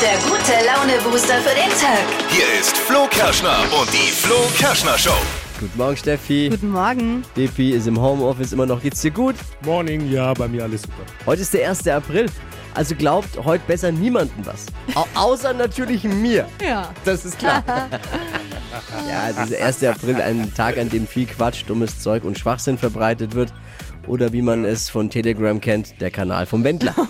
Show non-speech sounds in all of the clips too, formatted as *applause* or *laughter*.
der gute Laune-Booster für den Tag. Hier ist Flo Kerschner und die Flo Kerschner Show. Guten Morgen, Steffi. Guten Morgen. Depi ist im Homeoffice immer noch. Geht's dir gut? Morning, ja, bei mir alles super. Heute ist der 1. April. Also glaubt heute besser niemandem was. Au außer natürlich mir. Ja. Das ist klar. *laughs* ja, dieser 1. April, ein Tag, an dem viel Quatsch, dummes Zeug und Schwachsinn verbreitet wird. Oder wie man es von Telegram kennt, der Kanal vom Wendler. *laughs*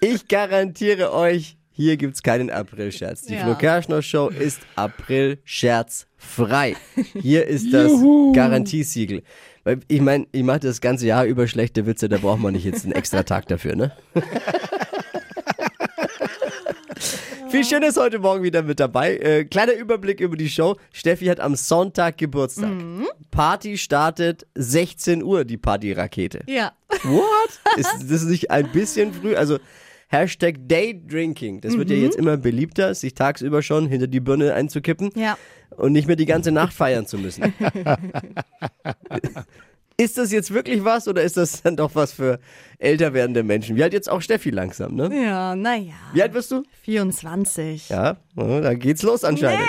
ich garantiere euch, hier gibt's keinen April-Scherz. Die Ja. Flo Kerschner Show ist April-Scherz frei. Hier ist das Garantiesiegel. Weil ich meine, ich mache das ganze Jahr über schlechte Witze, da braucht man nicht jetzt einen extra Tag dafür, ne? *laughs* Viel Schönes heute Morgen wieder mit dabei. Äh, kleiner Überblick über die Show. Steffi hat am Sonntag Geburtstag. Party startet 16 Uhr, die Partyrakete. Ja. What? Ist das nicht ein bisschen früh? Also Hashtag Daydrinking. Das wird ja jetzt immer beliebter, sich tagsüber schon hinter die Birne einzukippen Ja. und nicht mehr die ganze Nacht feiern zu müssen. *laughs* ist das jetzt wirklich was oder ist das dann doch was für älter werdende Menschen? Wie alt jetzt auch Steffi langsam, ne? Ja, naja. Wie alt wirst du? 24. Ja, da geht's los anscheinend.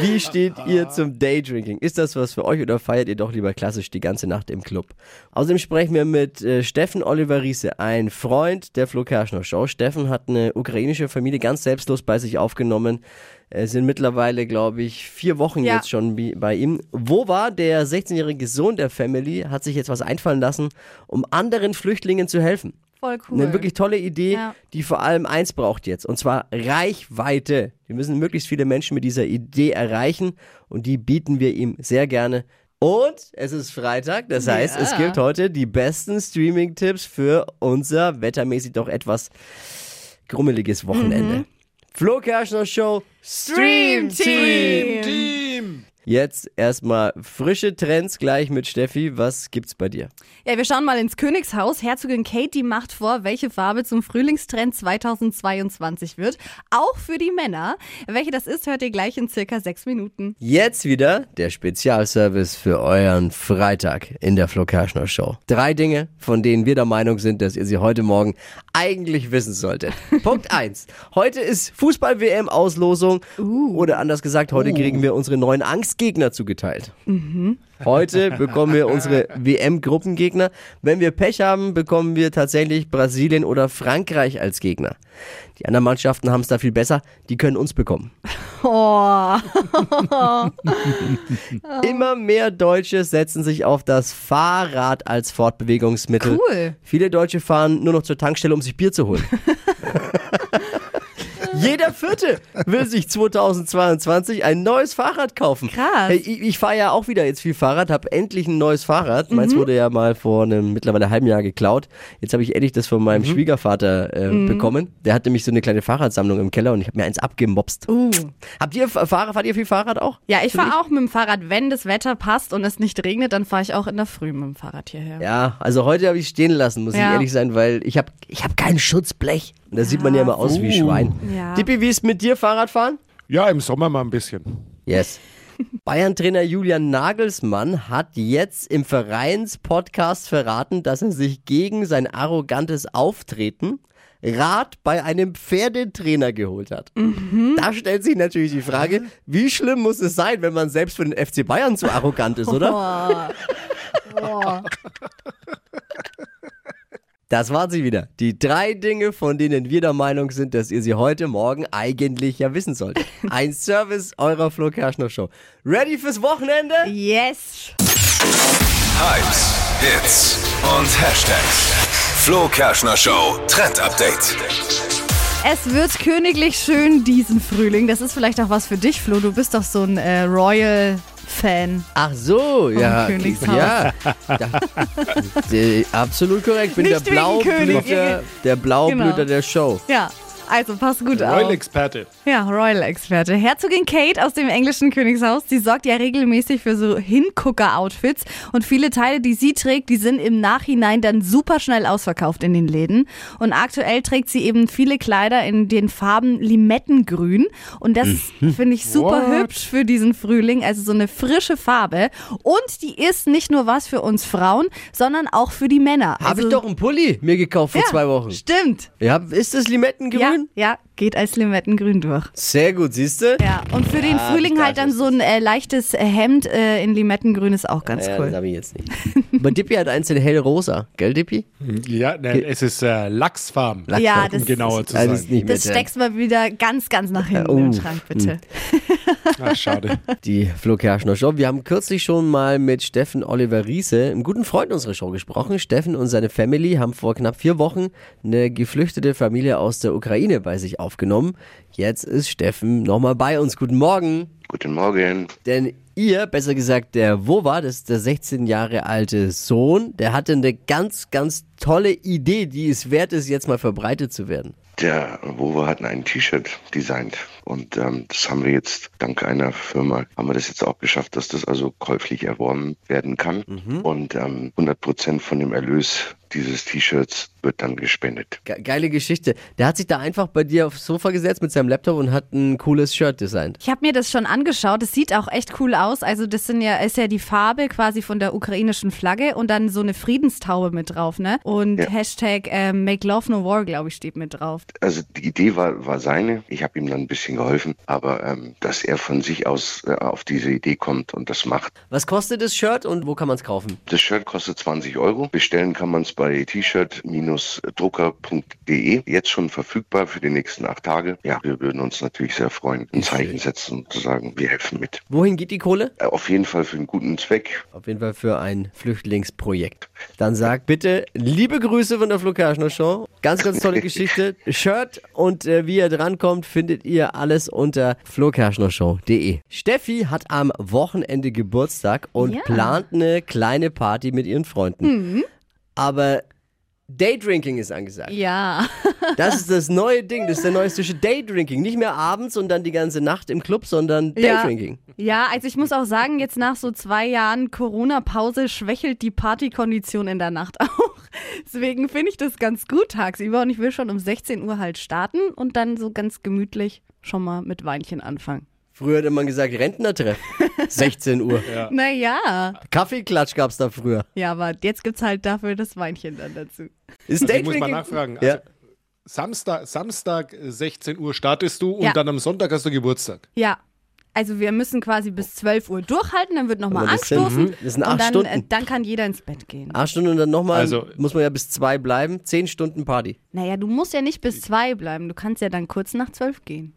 Wie *laughs* steht ihr zum Daydrinking? Ist das was für euch oder feiert ihr doch lieber klassisch die ganze Nacht im Club? Außerdem sprechen wir mit äh, Steffen Oliver Riese, ein Freund der Flo Kerschner Show. Steffen hat eine ukrainische Familie ganz selbstlos bei sich aufgenommen. Es sind mittlerweile, glaube ich, vier Wochen Ja. jetzt schon bei ihm. Wo war der 16-jährige Sohn der Family? Hat sich jetzt was einfallen lassen, um anderen Flüchtlingen zu helfen. Voll cool. Eine wirklich tolle Idee, Ja. die vor allem eins braucht jetzt, und zwar Reichweite. Wir müssen möglichst viele Menschen mit dieser Idee erreichen und die bieten wir ihm sehr gerne. Und es ist Freitag, das heißt, es Ja. gibt heute die besten Streaming-Tipps für unser wettermäßig doch etwas grummeliges Wochenende. Mhm. Flo Kerschner Show Stream Team. Team! Jetzt erstmal frische Trends gleich mit Steffi. Was gibt's bei dir? Ja, wir schauen mal ins Königshaus. Herzogin Kate, die macht vor, welche Farbe zum Frühlingstrend 2022 wird. Auch für die Männer. Welche das ist, hört ihr gleich in circa sechs Minuten. Jetzt wieder der Spezialservice für euren Freitag in der Flo Kerschner Show. Drei Dinge, von denen wir der Meinung sind, dass ihr sie heute Morgen eigentlich wissen solltet. *laughs* Punkt eins: Heute ist Fußball-WM-Auslosung. Oder anders gesagt, heute kriegen wir unsere neuen Angstgegner zugeteilt. Heute bekommen wir unsere WM-Gruppengegner. Wenn wir Pech haben, bekommen wir tatsächlich Brasilien oder Frankreich als Gegner. Die anderen Mannschaften haben es da viel besser. Die können uns bekommen. Oh, *laughs* Immer mehr Deutsche setzen sich auf das Fahrrad als Fortbewegungsmittel. Cool. Viele Deutsche fahren nur noch zur Tankstelle, um sich Bier zu holen. *laughs* Jeder Vierte will sich 2022 ein neues Fahrrad kaufen. Krass. Hey, ich ich fahre ja auch wieder jetzt viel Fahrrad, habe endlich ein neues Fahrrad. Mhm. Meins wurde ja mal vor einem mittlerweile halben Jahr geklaut. Jetzt habe ich endlich das von Mhm. meinem Schwiegervater äh, bekommen. Der hatte mich so eine kleine Fahrradsammlung im Keller und ich habe mir eins abgemopst. uh. Habt ihr F- Fahrer, fahrt ihr viel Fahrrad auch? Ja, ich fahre auch mit dem Fahrrad, wenn das Wetter passt und es nicht regnet, dann fahre ich auch in der Früh mit dem Fahrrad hierher. Ja, also heute habe ich stehen lassen, muss ich Ja. ehrlich sein, weil ich habe ich hab kein Schutzblech. Und da sieht man ja immer aus wie Schwein. Ja. Dippi, wie ist mit dir Fahrradfahren? Ja, im Sommer mal ein bisschen. Yes. Bayern-Trainer Julian Nagelsmann hat jetzt im Vereinspodcast verraten, dass er sich gegen sein arrogantes Auftreten Rat bei einem Pferdetrainer geholt hat. Da stellt sich natürlich die Frage, wie schlimm muss es sein, wenn man selbst für den FC Bayern zu arrogant ist, oder? Das waren sie wieder. Die drei Dinge, von denen wir der Meinung sind, dass ihr sie heute Morgen eigentlich ja wissen solltet. *laughs* Ein Service eurer Flo Kerschner Show. Ready fürs Wochenende? Yes. Hypes, Hits und Hashtags. Flo Kerschner Show Trend Update. Es wird königlich schön diesen Frühling. Das ist vielleicht auch was für dich, Flo. Du bist doch so ein äh, Royal-Fan. Ach so, ja. Königshaus. Ja, da, äh, absolut korrekt. Ich bin Nicht der Blaublüter, der Blaublüter Genau. der Show. Ja. Also pass gut auf. Royal-Experte. Ja, Royal-Experte. Herzogin Kate aus dem englischen Königshaus, die sorgt ja regelmäßig für so Hingucker-Outfits. Und viele Teile, die sie trägt, die sind im Nachhinein dann super schnell ausverkauft in den Läden. Und aktuell trägt sie eben viele Kleider in den Farben Limettengrün. Und das *laughs* finde ich super What? hübsch für diesen Frühling. Also so eine frische Farbe. Und die ist nicht nur was für uns Frauen, sondern auch für die Männer. Habe also, ich doch einen Pulli mir gekauft vor ja, zwei Wochen. Stimmt. Ja, ist das Limettengrün? Ja, ja, geht als Limettengrün durch. Sehr gut, siehst du? Ja, und für den Ah, Frühling das halt dann so ein äh, leichtes äh, Hemd äh, in Limettengrün ist auch ganz Ja, das cool. habe ich jetzt nicht. *laughs* Aber Dippy hat eins in hellrosa, gell Dippy? Ja, ne, es ist äh, Lachsfarben, Ja, um das, genauer zu Ah, sein. das ist nicht mehr das drin. steckst mal wieder ganz, ganz nach hinten Oh, im Schrank, bitte. Ach, *laughs* schade. Die Flo Kerschner Show. Wir haben kürzlich schon mal mit Steffen Oliver Riese, einem guten Freund unserer Show, gesprochen. Steffen und seine Family haben vor knapp vier Wochen eine geflüchtete Familie aus der Ukraine bei sich aufgenommen. Jetzt ist Steffen nochmal bei uns. Guten Morgen. Guten Morgen. Denn ihr, besser gesagt der Wova, das ist der 16 Jahre alte Sohn, der hatte eine ganz, ganz tolle Idee, die es wert ist, jetzt mal verbreitet zu werden. Der Wova hat ein T-Shirt designt und ähm, das haben wir jetzt dank einer Firma haben wir das jetzt auch geschafft, dass das also käuflich erworben werden kann und ähm, 100 Prozent von dem Erlös dieses T-Shirts wird dann gespendet. Ge geile Geschichte. Der hat sich da einfach bei dir aufs Sofa gesetzt mit seinem Laptop und hat ein cooles Shirt designt. Ich habe mir das schon angeschaut. Es sieht auch echt cool aus. Also das sind ja, ist ja die Farbe quasi von der ukrainischen Flagge und dann so eine Friedenstaube mit drauf, ne? Und Ja. Hashtag ähm, Make Love No War, glaube ich, steht mit drauf. Also die Idee war, war seine. Ich habe ihm dann ein bisschen geholfen, aber ähm, dass er von sich aus äh, auf diese Idee kommt und das macht. Was kostet das Shirt und wo kann man es kaufen? Das Shirt kostet 20 Euro. Bestellen kann man es bei t-shirt-drucker.de. Jetzt schon verfügbar für die nächsten acht Tage. Ja, wir würden uns natürlich sehr freuen, ein Zeichen setzen und zu sagen, wir helfen mit. Wohin geht die Kohle? Äh, Auf jeden Fall für einen guten Zweck. Auf jeden Fall für ein Flüchtlingsprojekt. Dann sag bitte liebe Grüße von der Flo Kerschner Show. Ganz, ganz tolle *laughs* Geschichte. Shirt und äh, wie ihr drankommt, findet ihr alles unter flokerschnershow.de. Steffi hat am Wochenende Geburtstag und Ja. plant eine kleine Party mit ihren Freunden. Aber Daydrinking ist angesagt. Ja. *laughs* Das ist das neue Ding, das ist der neueste Shit. Daydrinking. Nicht mehr abends und dann die ganze Nacht im Club, sondern Ja. Daydrinking. Ja, also ich muss auch sagen, jetzt nach so zwei Jahren Corona-Pause schwächelt die Partykondition in der Nacht *laughs* auch. Deswegen finde ich das ganz gut tagsüber und ich will schon um 16 Uhr halt starten und dann so ganz gemütlich schon mal mit Weinchen anfangen. Früher hätte man gesagt Rentnertreff. *laughs* 16 Uhr. Naja. Kaffeeklatsch gab's da früher. Ja, aber jetzt gibt's halt dafür das Weinchen dann dazu. Ist Also ich muss mal nachfragen. Ja. Also, Samstag, Samstag äh, 16 Uhr startest du und Ja. dann am Sonntag hast du Geburtstag. Ja. Also wir müssen quasi bis 12 Uhr durchhalten, dann wird nochmal sind- anstoßen mhm, das sind acht und dann, Stunden. Äh, dann kann jeder ins Bett gehen. Acht Stunden und dann nochmal, Also- muss man ja bis zwei bleiben. Zehn Stunden Party. Naja, du musst ja nicht bis zwei bleiben, du kannst ja dann kurz nach 12 gehen.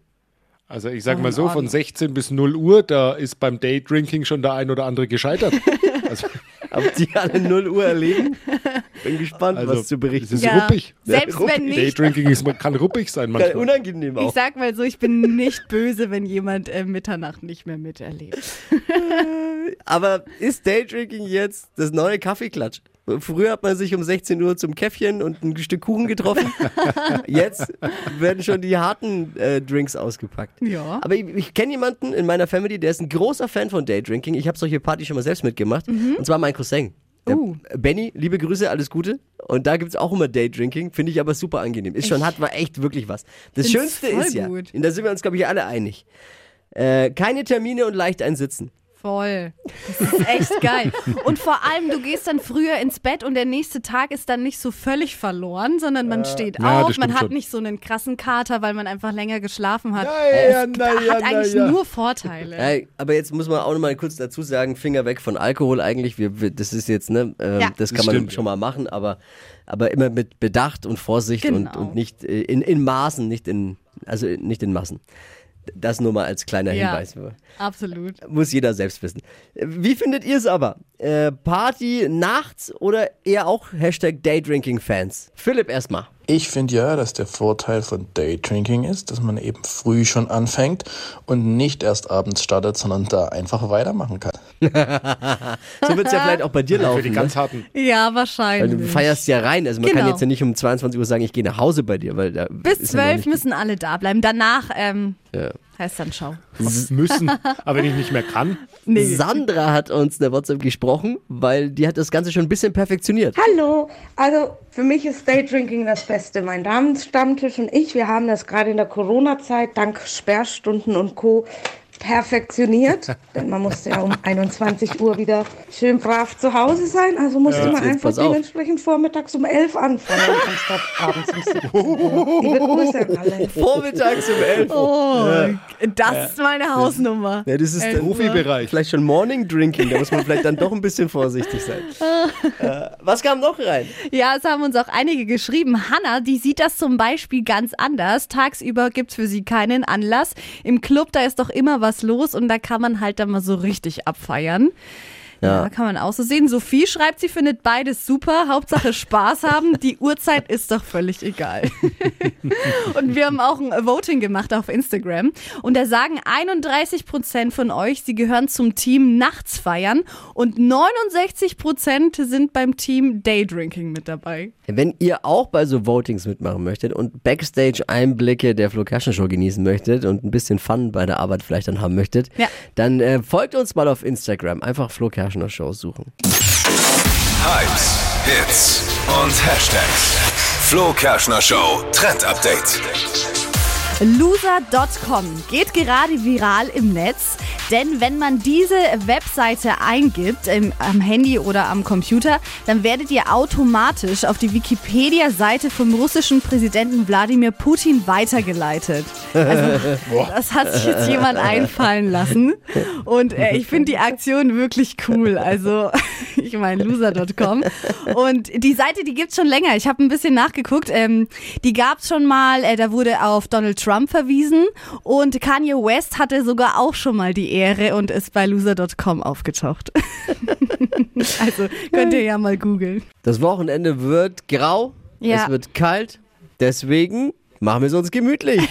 Also ich sag mal so, von Ordnung. 16 bis 0 Uhr, da ist beim Daydrinking schon der ein oder andere gescheitert. *laughs* also, Aber die alle 0 Uhr erleben. Bin gespannt, also was zu berichten. Es ist Ja. ruppig. Selbst wenn nicht. Daydrinking ist, man kann ruppig sein manchmal. unangenehm Ich auch. sag mal so, ich bin nicht böse, wenn jemand äh, Mitternacht nicht mehr miterlebt. Aber ist Daydrinking jetzt das neue Kaffeeklatsch? Früher hat man sich um 16 Uhr zum Käffchen und ein Stück Kuchen getroffen. *laughs* Jetzt werden schon die harten äh, Drinks ausgepackt. Ja. Aber ich, ich kenne jemanden in meiner Family, der ist ein großer Fan von Daydrinking. Ich habe solche Partys schon mal selbst mitgemacht. Und zwar mein Cousin. Uh. Benny, liebe Grüße, alles Gute. Und da gibt es auch immer Daydrinking. Finde ich aber super angenehm. Ist schon, hat war echt wirklich was. Das Find's Schönste ist ja, gut. und da sind wir uns, glaube ich, alle einig. Äh, keine Termine und leicht ein Sitzen. Voll. Das ist echt geil. Und vor allem, du gehst dann früher ins Bett und der nächste Tag ist dann nicht so völlig verloren, sondern man steht Ja, das auf, man hat schon. nicht so einen krassen Kater, weil man einfach länger geschlafen hat. Naja, es naja, hat eigentlich naja. nur Vorteile. Aber jetzt muss man auch noch mal kurz dazu sagen, Finger weg von Alkohol eigentlich. Wir, wir, das ist jetzt, ne, Ja. das Das kann man stimmt, schon mal machen, aber, aber immer mit Bedacht und Vorsicht und, Genau. und nicht äh, in, in Maßen, nicht in, also nicht in Massen. Das nur mal als kleiner Ja. Hinweis. Absolut. Muss jeder selbst wissen. Wie findet ihr es aber? Äh, Party nachts oder eher auch Hashtag Daydrinking-Fans? Philipp erstmal. Ich finde ja, dass der Vorteil von Daydrinking ist, dass man eben früh schon anfängt und nicht erst abends startet, sondern da einfach weitermachen kann. So wird es ja vielleicht auch bei dir laufen. Für die ne? ganz harten. Ja, Weil du wahrscheinlich. feierst ja rein. Also man kann Genau. jetzt ja nicht um 22 Uhr sagen, ich gehe nach Hause bei dir, weil da Bis ist ja müssen alle da bleiben. Danach ähm, Ja. heißt dann Schau. Müssen. Aber wenn ich nicht mehr kann, Sandra hat uns in der WhatsApp gesprochen, weil die hat das Ganze schon ein bisschen perfektioniert. Hallo, also für mich ist Daydrinking das Beste. Mein Damenstammtisch und ich, wir haben das gerade in der Corona-Zeit dank Sperrstunden und Co. perfektioniert. *laughs* Denn man musste ja um 21 Uhr wieder schön brav zu Hause sein. Also musste man jetzt einfach dementsprechend vormittags um 11 anfangen, anstatt abends um 17 Uhr. Liebe *laughs* Grüße an alle. Vormittags um 11 Uhr. Oh, das ist meine Hausnummer. Ja, das ist der. Profibereich. Vielleicht schon Morning Drinking, da muss man vielleicht dann doch ein bisschen vorsichtig sein. *laughs* äh, was kam noch rein? Ja, es haben uns auch einige geschrieben. Hanna, die sieht das zum Beispiel ganz anders. Tagsüber gibt's für sie keinen Anlass. Im Club, da ist doch immer was los und da kann man halt dann mal so richtig abfeiern. Ja. kann man auch so sehen. Sophie schreibt, sie findet beides super. Hauptsache Spaß haben. Die Uhrzeit ist doch völlig egal. *laughs* und wir haben auch ein Voting gemacht auf Instagram. Und da sagen 31 Prozent von euch, sie gehören zum Team Nachts feiern. Und 69 Prozent sind beim Team Daydrinking mit dabei. Wenn ihr auch bei so Votings mitmachen möchtet und Backstage-Einblicke der Flo Kerschner Show genießen möchtet und ein bisschen Fun bei der Arbeit vielleicht dann haben möchtet, Ja. dann äh, folgt uns mal auf Instagram. Einfach Flo Kerschner Show suchen. Hypes, Hits und Hashtags. Flo Kerschner Show Trend Update. Loser.com geht gerade viral im Netz, denn wenn man diese Webseite eingibt, im, am Handy oder am Computer, dann werdet ihr automatisch auf die Wikipedia-Seite vom russischen Präsidenten Wladimir Putin weitergeleitet. Also, *laughs* das hat sich jetzt jemand einfallen lassen. Und äh, ich finde die Aktion wirklich cool. Also, *laughs* *laughs* ich meine, loser.com. Und die Seite, die gibt's schon länger. Ich habe ein bisschen nachgeguckt. Ähm, die gab's schon mal, äh, da wurde auf Donald Trump verwiesen. Und Kanye West hatte sogar auch schon mal die Ehre und ist bei loser.com aufgetaucht. *laughs* also könnt ihr ja mal googeln. Das Wochenende wird grau, Ja. es wird kalt, deswegen machen wir es uns gemütlich.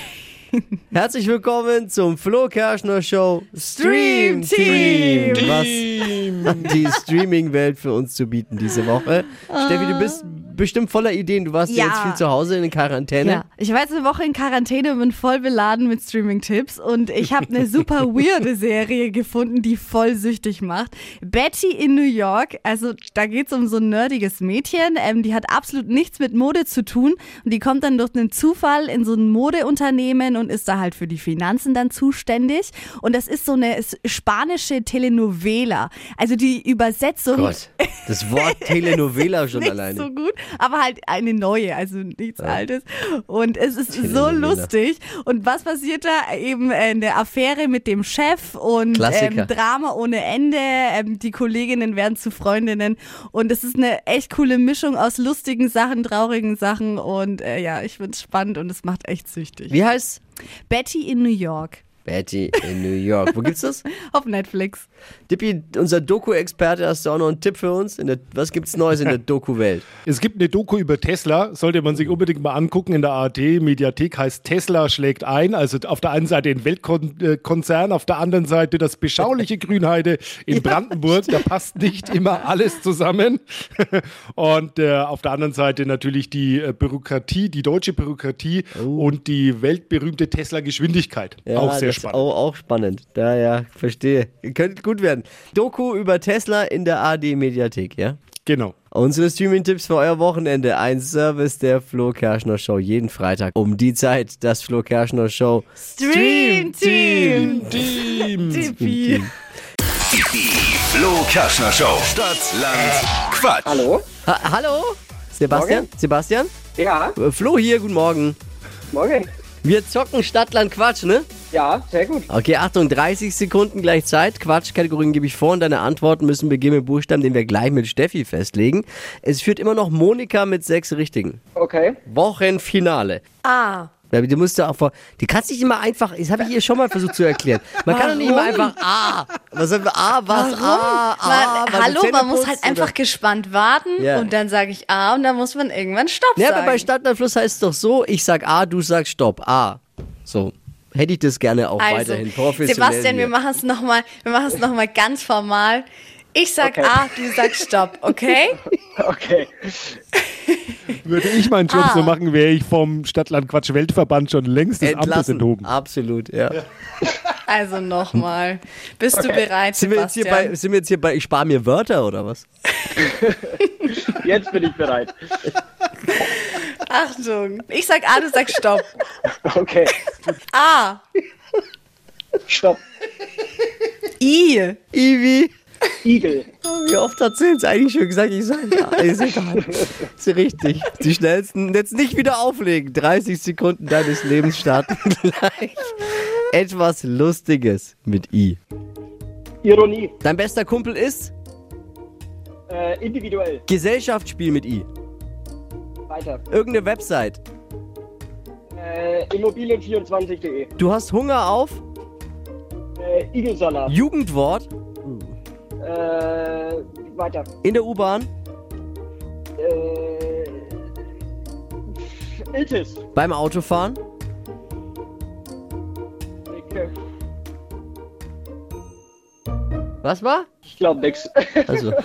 *laughs* Herzlich willkommen zum Flo Kerschner Show Stream Team. Was hat die Streaming-Welt für uns zu bieten diese Woche? Steffi, du bist bestimmt voller Ideen. Du warst ja. Ja. jetzt viel zu Hause in Quarantäne. Ja, ich war jetzt eine Woche in Quarantäne und bin voll beladen mit Streaming-Tipps und ich habe eine super *laughs* weirde Serie gefunden, die voll süchtig macht. Betty in New York, also da geht's um so ein nerdiges Mädchen, ähm, die hat absolut nichts mit Mode zu tun und die kommt dann durch einen Zufall in so ein Modeunternehmen und ist da halt für die Finanzen dann zuständig und das ist so eine spanische Telenovela, also die Übersetzung Gott, das Wort *laughs* Telenovela schon nicht alleine. so gut, aber halt eine neue, also nichts Altes. Und es ist so lustig. Und was passiert da? Eben äh, eine Affäre mit dem Chef und ähm, Drama ohne Ende. Ähm, die Kolleginnen werden zu Freundinnen. Und es ist eine echt coole Mischung aus lustigen Sachen, traurigen Sachen. Und äh, ja, ich find's spannend und es macht echt süchtig. Wie heißt Betty in New York Betty in New York? Wo gibt's das? *laughs* auf Netflix. Dippi, unser Doku-Experte, hast du auch noch einen Tipp für uns? In der, was gibt's Neues in der *laughs* Doku-Welt? Es gibt eine Doku über Tesla, sollte man sich unbedingt mal angucken. In der ARD-Mediathek heißt Tesla schlägt ein. Also auf der einen Seite ein Weltkonzern, auf der anderen Seite das beschauliche *laughs* Grünheide in Brandenburg. Da passt nicht immer alles zusammen. Und äh, auf der anderen Seite natürlich die äh, Bürokratie, die deutsche Bürokratie und die weltberühmte Tesla-Geschwindigkeit. auch sehr das spannend. Auch, auch spannend. Ja, ja, verstehe. Könnte gut werden. Doku über Tesla in der AD-Mediathek, ja? Genau. Unsere Streaming-Tipps für euer Wochenende. Ein Service der Flo Kerschner Show. Jeden Freitag um die Zeit. Das Flo Kerschner Show Stream *laughs* Team. Team. Tippi. Die Flo Kerschner Show. Stadt, Land, Quatsch. Hallo? Ha Hallo? Sebastian? Sebastian? Ja, Flo hier, guten Morgen. morgen. Wir zocken Stadtland Quatsch, ne? Ja, sehr gut. Okay, Achtung, 30 Sekunden gleich Zeit. Quatschkategorien gebe ich vor und deine Antworten müssen beginnen mit Buchstaben, den wir gleich mit Steffi festlegen. Es führt immer noch Monika mit sechs Richtigen. Okay. Wochenfinale. A. Weil Die musst du auch vor. Die kannst nicht immer einfach. Das habe ich ihr schon mal versucht zu erklären. Man kann doch nicht immer einfach A. Was sagen wir? A, was? A, A. Man, weil du hallo, man muss halt oder? einfach gespannt warten Ja. und dann sage ich A und dann muss man irgendwann Stopp Ja, sagen. aber bei Stadtlandfluss heißt es doch so: ich sag A, du sagst Stopp. A. So. Hätte ich das gerne auch also, weiterhin professionell. Sebastian, wir machen es nochmal, wir machen es noch mal ganz formal. Ich sag A, du sagst Stopp, okay? *laughs* Okay. Würde ich meinen Job so machen, wäre ich vom Stadtland-Quatsch-Weltverband schon längst des Amtes Entlassen. enthoben. Absolut, ja. *laughs* Also nochmal. Bist du bereit, Sind wir, jetzt hier Sebastian? bei, sind wir jetzt hier bei, ich spare mir Wörter oder was? *laughs* Jetzt bin ich bereit. Achtung. Ich sag A, du sagst Stopp. *laughs* Okay. A. Stopp. I. Ivi. Igel. Wie oft hat sie jetzt eigentlich schon gesagt, ich sage ja, ist egal. Ist richtig. Die schnellsten, jetzt nicht wieder auflegen. 30 Sekunden deines Lebens starten *laughs* gleich. Etwas Lustiges mit I. Ironie. Dein bester Kumpel ist Äh, individuell. Gesellschaftsspiel mit I. Weiter. Irgendeine Website. Äh, Immobilien24.de. Du hast Hunger auf Äh, Igelsalat. Jugendwort Äh, weiter. in der U-Bahn Äh, Iltis. beim Autofahren. Okay. Was war? Ich glaube nix. Also. *laughs* *laughs*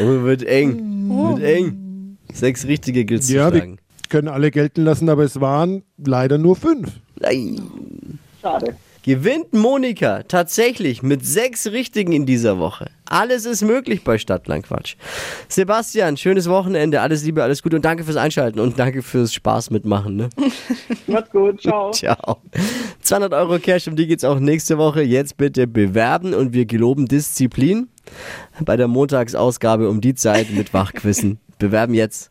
oh, wird eng. Wird eng. Sechs richtige gilt's zu Ja, schlagen. wir können alle gelten lassen, aber es waren leider nur fünf. Nein. Schade. Gewinnt Monika tatsächlich mit sechs Richtigen in dieser Woche. Alles ist möglich bei Stadtlandquatsch. Sebastian, schönes Wochenende, alles Liebe, alles Gute und danke fürs Einschalten und danke fürs Spaß mitmachen. Ne? *laughs* Macht's gut. Ciao. *laughs* Ciao. 200 Euro Cash, um die geht's auch nächste Woche. Jetzt bitte bewerben und wir geloben Disziplin bei der Montagsausgabe um die Zeit mit Wachquissen. Bewerben jetzt